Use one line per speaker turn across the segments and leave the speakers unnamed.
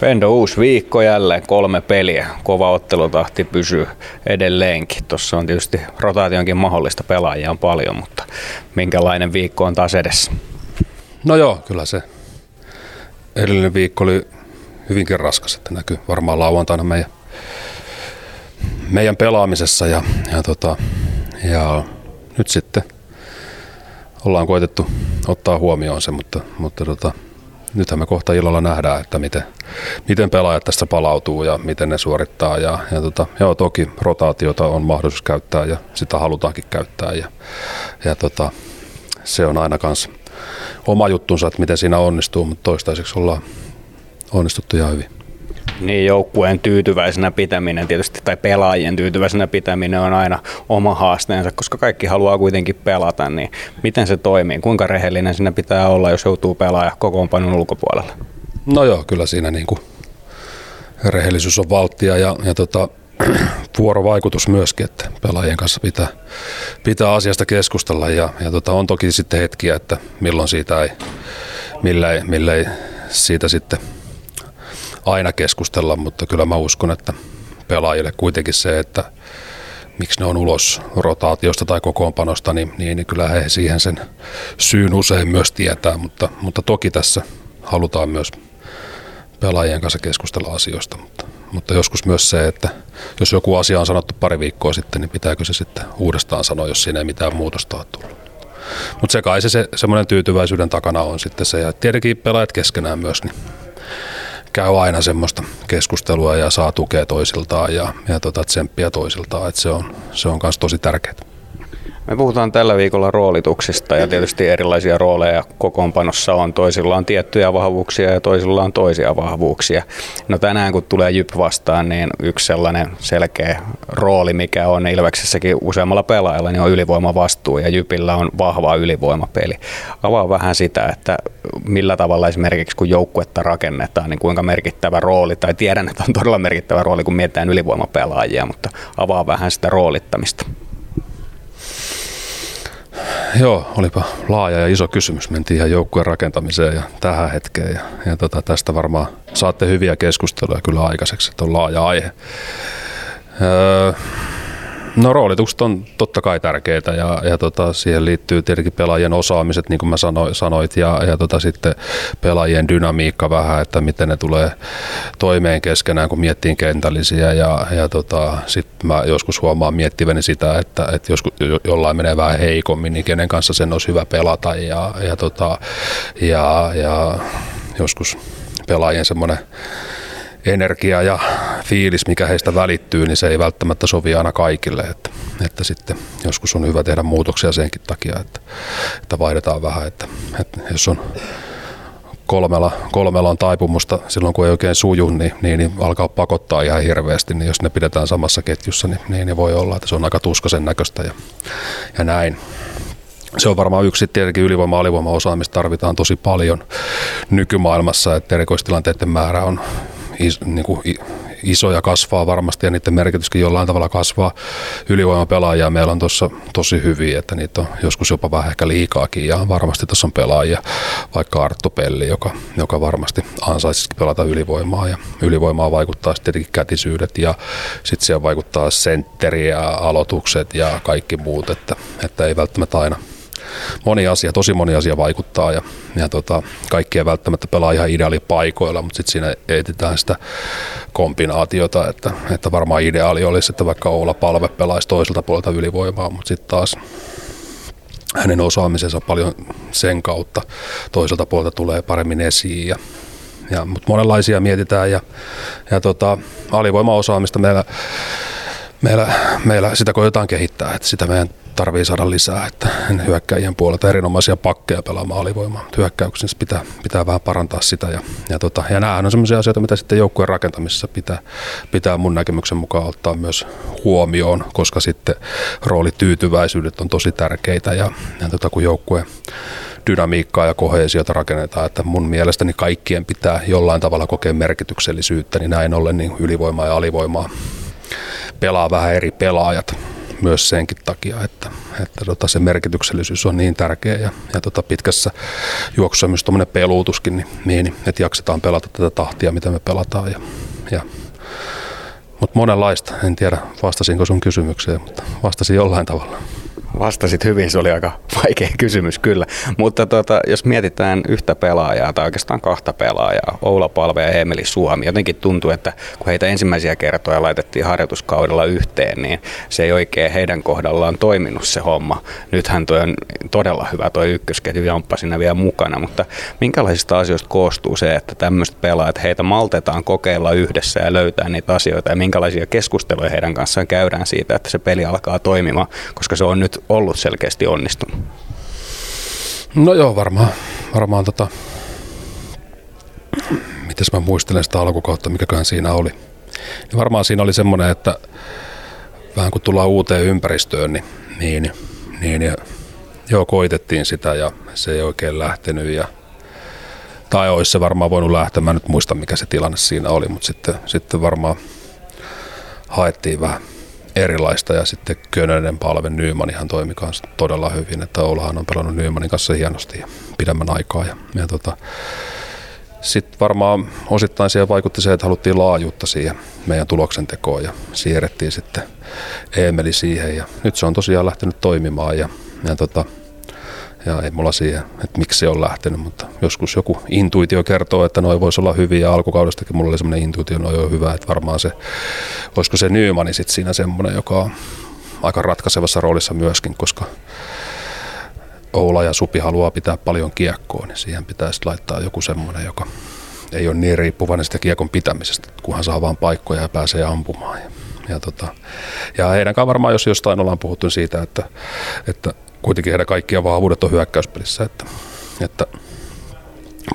Pendo uusi viikko jälleen, kolme peliä. Kova ottelutahti pysyy edelleenkin. Tuossa on tietysti rotaationkin mahdollista, pelaajia on paljon, mutta minkälainen viikko on taas edessä?
No joo, kyllä se edellinen viikko oli hyvinkin raskas, että näkyy varmaan lauantaina meidän, meidän pelaamisessa ja, ja, tota, ja nyt sitten ollaan koitettu ottaa huomioon se, mutta, mutta tota, nythän me kohta illalla nähdään, että miten, miten pelaajat tästä palautuu ja miten ne suorittaa. Ja, ja tota, joo, toki rotaatiota on mahdollisuus käyttää ja sitä halutaankin käyttää. Ja, ja tota, se on aina kans oma juttunsa, että miten siinä onnistuu, mutta toistaiseksi ollaan onnistuttu ihan hyvin.
Niin, joukkueen tyytyväisenä pitäminen tietysti, tai pelaajien tyytyväisenä pitäminen on aina oma haasteensa, koska kaikki haluaa kuitenkin pelata, niin miten se toimii? Kuinka rehellinen sinne pitää olla, jos joutuu pelaaja kokoonpanon ulkopuolella?
No joo, kyllä siinä niin kuin rehellisyys on valttia ja, ja tota, vuorovaikutus myöskin, että pelaajien kanssa pitää, pitää asiasta keskustella ja, ja tota, on toki sitten hetkiä, että milloin siitä ei, millä ei, millä ei siitä sitten aina keskustella, mutta kyllä mä uskon, että pelaajille kuitenkin se, että miksi ne on ulos rotaatiosta tai kokoonpanosta, niin, niin, niin kyllä he siihen sen syyn usein myös tietää, mutta, mutta toki tässä halutaan myös pelaajien kanssa keskustella asioista, mutta, mutta joskus myös se, että jos joku asia on sanottu pari viikkoa sitten, niin pitääkö se sitten uudestaan sanoa, jos siinä ei mitään muutosta ole tullut. Mutta se kai se, se semmoinen tyytyväisyyden takana on sitten se, ja tietenkin pelaajat keskenään myös, niin käy aina semmoista keskustelua ja saa tukea toisiltaan ja, ja tota, tsemppiä toisiltaan, että se on, se on tosi tärkeää.
Me puhutaan tällä viikolla roolituksista ja tietysti erilaisia rooleja kokoonpanossa on. Toisilla on tiettyjä vahvuuksia ja toisilla on toisia vahvuuksia. No tänään kun tulee Jyp vastaan, niin yksi sellainen selkeä rooli, mikä on Ilveksessäkin useammalla pelaajalla, niin on ylivoimavastuu ja Jypillä on vahva ylivoimapeli. Avaa vähän sitä, että millä tavalla esimerkiksi kun joukkuetta rakennetaan, niin kuinka merkittävä rooli, tai tiedän, että on todella merkittävä rooli, kun mietitään ylivoimapelaajia, mutta avaa vähän sitä roolittamista.
Joo, olipa laaja ja iso kysymys. Mentiin ihan joukkueen rakentamiseen ja tähän hetkeen. Ja, ja tota, tästä varmaan saatte hyviä keskusteluja kyllä aikaiseksi, että on laaja aihe. Öö, No roolitukset on totta kai tärkeitä ja, ja tota, siihen liittyy tietenkin pelaajien osaamiset, niin kuin mä sano, sanoit, ja, ja tota, sitten pelaajien dynamiikka vähän, että miten ne tulee toimeen keskenään, kun miettii kentällisiä. Ja, ja tota, sitten mä joskus huomaan miettiväni sitä, että, että joskus jollain menee vähän heikommin, niin kenen kanssa sen olisi hyvä pelata. Ja, ja, tota, ja, ja joskus pelaajien semmoinen energia ja fiilis, mikä heistä välittyy, niin se ei välttämättä sovi aina kaikille. Että, että sitten joskus on hyvä tehdä muutoksia senkin takia, että, että vaihdetaan vähän. Että, että jos on kolmella, kolmella on taipumusta silloin, kun ei oikein suju, niin, niin, niin alkaa pakottaa ihan hirveästi, niin jos ne pidetään samassa ketjussa, niin, niin, niin voi olla, että se on aika tuskasen näköistä ja, ja näin. Se on varmaan yksi tietenkin ylivoima alivoima osaamista tarvitaan tosi paljon nykymaailmassa, että erikoistilanteiden määrä on is, niin kuin isoja kasvaa varmasti ja niiden merkityskin jollain tavalla kasvaa. Ylivoimapelaajia meillä on tuossa tosi hyviä, että niitä on joskus jopa vähän ehkä liikaakin ja varmasti tuossa on pelaajia, vaikka Arttu Pelli, joka, joka varmasti ansaitsisikin pelata ylivoimaa ja ylivoimaa vaikuttaa sitten tietenkin kätisyydet ja sitten siellä vaikuttaa sentteri ja aloitukset ja kaikki muut, että, että ei välttämättä aina – moni asia, tosi moni asia vaikuttaa ja, ja tota, kaikki ei välttämättä pelaa ihan ideaalipaikoilla, mutta sitten siinä etsitään sitä kombinaatiota, että, että varmaan ideaali olisi, että vaikka Oula Palve pelaisi toiselta puolelta ylivoimaa, mutta sitten taas hänen osaamisensa paljon sen kautta toiselta puolelta tulee paremmin esiin ja ja, mutta monenlaisia mietitään ja, ja tota, alivoimaosaamista meillä, meillä, meillä sitä koetaan kehittää, että sitä meidän tarvii saada lisää, että hyökkäjien puolelta erinomaisia pakkeja pelaamaan alivoimaa. Hyökkäyksessä pitää, pitää vähän parantaa sitä ja, ja, tota, ja nämä on sellaisia asioita, mitä sitten joukkueen rakentamisessa pitää, pitää mun näkemyksen mukaan ottaa myös huomioon, koska sitten roolityytyväisyydet on tosi tärkeitä ja, ja tota, kun joukkue dynamiikkaa ja kohesiota rakennetaan, että mun mielestäni kaikkien pitää jollain tavalla kokea merkityksellisyyttä, niin näin ollen niin ylivoimaa ja alivoimaa pelaa vähän eri pelaajat myös senkin takia, että, että tota, se merkityksellisyys on niin tärkeä ja, ja tota, pitkässä juoksussa myös tuommoinen peluutuskin, niin, niin, että jaksetaan pelata tätä tahtia, mitä me pelataan. Ja, ja, mutta monenlaista, en tiedä vastasinko sun kysymykseen, mutta vastasin jollain tavalla.
Vastasit hyvin, se oli aika vaikea kysymys kyllä. Mutta tota, jos mietitään yhtä pelaajaa tai oikeastaan kahta pelaajaa, Oula Palve ja Emeli Suomi, jotenkin tuntuu, että kun heitä ensimmäisiä kertoja laitettiin harjoituskaudella yhteen, niin se ei oikein heidän kohdallaan toiminut se homma. Nythän toi on todella hyvä toi ykkösketju Jamppa siinä vielä mukana, mutta minkälaisista asioista koostuu se, että tämmöiset pelaajat, heitä maltetaan kokeilla yhdessä ja löytää niitä asioita ja minkälaisia keskusteluja heidän kanssaan käydään siitä, että se peli alkaa toimimaan, koska se on nyt ollut selkeästi onnistunut?
No joo, varmaan, varmaan tota, mitäs mä muistelen sitä alkukautta, mikäkään siinä oli. Niin varmaan siinä oli semmoinen, että vähän kun tullaan uuteen ympäristöön, niin, niin, niin ja joo, koitettiin sitä ja se ei oikein lähtenyt ja tai olisi se varmaan voinut lähteä, mä nyt muista mikä se tilanne siinä oli, mutta sitten, sitten varmaan haettiin vähän erilaista ja sitten Könönen palven Nyman ihan toimi kanssa todella hyvin, että Oulahan on pelannut Nymanin kanssa hienosti ja pidemmän aikaa ja, ja tota, sitten varmaan osittain siihen vaikutti se, että haluttiin laajuutta siihen meidän tuloksentekoon ja siirrettiin sitten Eemeli siihen ja nyt se on tosiaan lähtenyt toimimaan ja, ja tota, ja ei mulla siihen, että miksi se on lähtenyt, mutta joskus joku intuitio kertoo, että noin voisi olla hyviä ja alkukaudestakin mulla oli semmoinen intuitio, noin on hyvä, että varmaan se, olisiko se Nymani sitten siinä semmoinen, joka on aika ratkaisevassa roolissa myöskin, koska Oula ja Supi haluaa pitää paljon kiekkoa, niin siihen pitäisi laittaa joku semmoinen, joka ei ole niin riippuvainen sitä kiekon pitämisestä, kunhan saa vaan paikkoja ja pääsee ampumaan. Ja, ja, tota, ja heidän kanssa varmaan, jos jostain ollaan puhuttu siitä, että, että kuitenkin heidän kaikkia vahvuudet on hyökkäyspelissä, että, että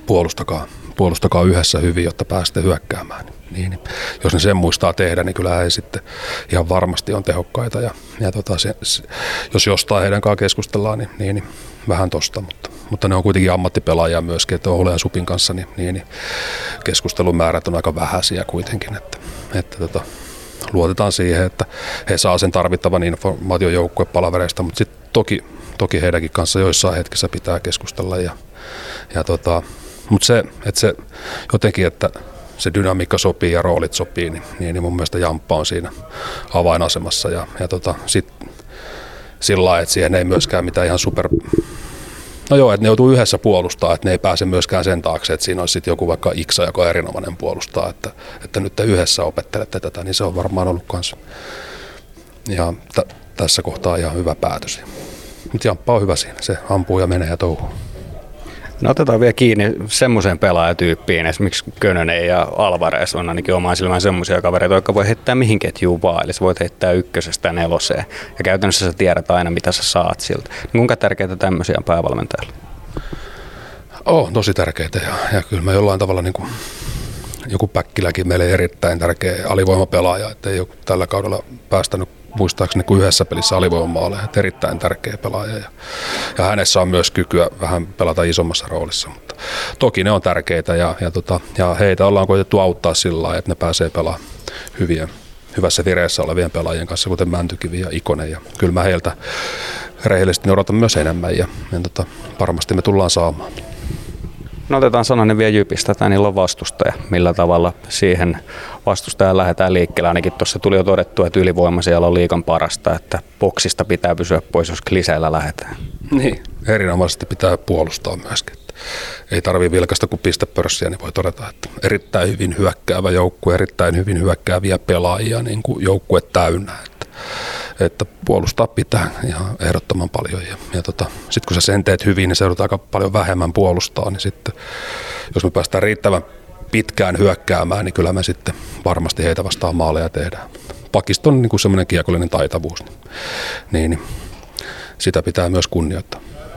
puolustakaa, puolustakaa yhdessä hyvin, jotta pääsette hyökkäämään. Niin, niin, jos ne sen muistaa tehdä, niin kyllä he sitten ihan varmasti on tehokkaita. Ja, ja tota, se, se, jos jostain heidän kanssaan keskustellaan, niin, niin, niin vähän tosta, mutta, mutta ne on kuitenkin ammattipelaajia myöskin, että Oule ja Supin kanssa, niin, niin, niin keskustelun määrät on aika vähäisiä kuitenkin, että, että tota, luotetaan siihen, että he saa sen tarvittavan informaation joukkuepalavereista, mutta sitten toki, toki heidänkin kanssa joissain hetkissä pitää keskustella. Ja, ja tota, mutta se, että se jotenkin, että se dynamiikka sopii ja roolit sopii, niin, niin, niin mun mielestä Jamppa on siinä avainasemassa. Ja, ja tota, sitten sillä lailla, että siihen ei myöskään mitään ihan super... No joo, että ne joutuu yhdessä puolustaa, että ne ei pääse myöskään sen taakse, että siinä olisi sitten joku vaikka Iksa, joka on erinomainen puolustaa, että, että nyt te yhdessä opettelette tätä, niin se on varmaan ollut kanssa ihan t- tässä kohtaa ihan hyvä päätös. Mutta Jamppa on hyvä siinä, se ampuu ja menee ja touhuu.
No otetaan vielä kiinni semmoiseen pelaajatyyppiin, esimerkiksi Könönen ja Alvarez on ainakin omaan silmään semmoisia kavereita, jotka voi heittää mihin ketjuun vaan, eli sä voit heittää ykkösestä neloseen, ja käytännössä sä tiedät aina, mitä sä saat siltä. Niin kuinka tärkeää tämmöisiä on päävalmentajalle?
Oh, tosi tärkeitä, ja, ja kyllä mä jollain tavalla niin kuin, joku Päkkiläkin meille erittäin tärkeä alivoimapelaaja, että ei ole tällä kaudella päästänyt muistaakseni kuin yhdessä pelissä alivoimaaleja, että erittäin tärkeä pelaaja. Ja, ja, hänessä on myös kykyä vähän pelata isommassa roolissa, mutta toki ne on tärkeitä ja, ja, tota, ja heitä ollaan koitettu auttaa sillä lailla, että ne pääsee pelaamaan hyviä, hyvässä vireessä olevien pelaajien kanssa, kuten Mäntykivi ja Ikonen. Ja kyllä mä heiltä rehellisesti odotan myös enemmän ja, ja tota, varmasti me tullaan saamaan.
No otetaan sananen vielä Jypistä, että niillä on vastustaja. Millä tavalla siihen vastustajan lähdetään liikkeelle? Ainakin tuossa tuli jo todettu, että ylivoima siellä on liikan parasta, että boksista pitää pysyä pois, jos kliseillä lähdetään.
Niin, erinomaisesti pitää puolustaa myöskin. Ei tarvi vilkasta kuin pistepörssiä, niin voi todeta, että erittäin hyvin hyökkäävä joukkue, erittäin hyvin hyökkääviä pelaajia, niin kuin joukkue täynnä. Että, että puolustaa pitää ihan ehdottoman paljon. Ja, ja tota, sitten kun sä sen teet hyvin, niin se aika paljon vähemmän puolustaa, niin sitten jos me päästään riittävän pitkään hyökkäämään, niin kyllä me sitten varmasti heitä vastaan maaleja tehdään. Pakiston niin semmoinen kiekollinen taitavuus, niin, niin sitä pitää myös kunnioittaa.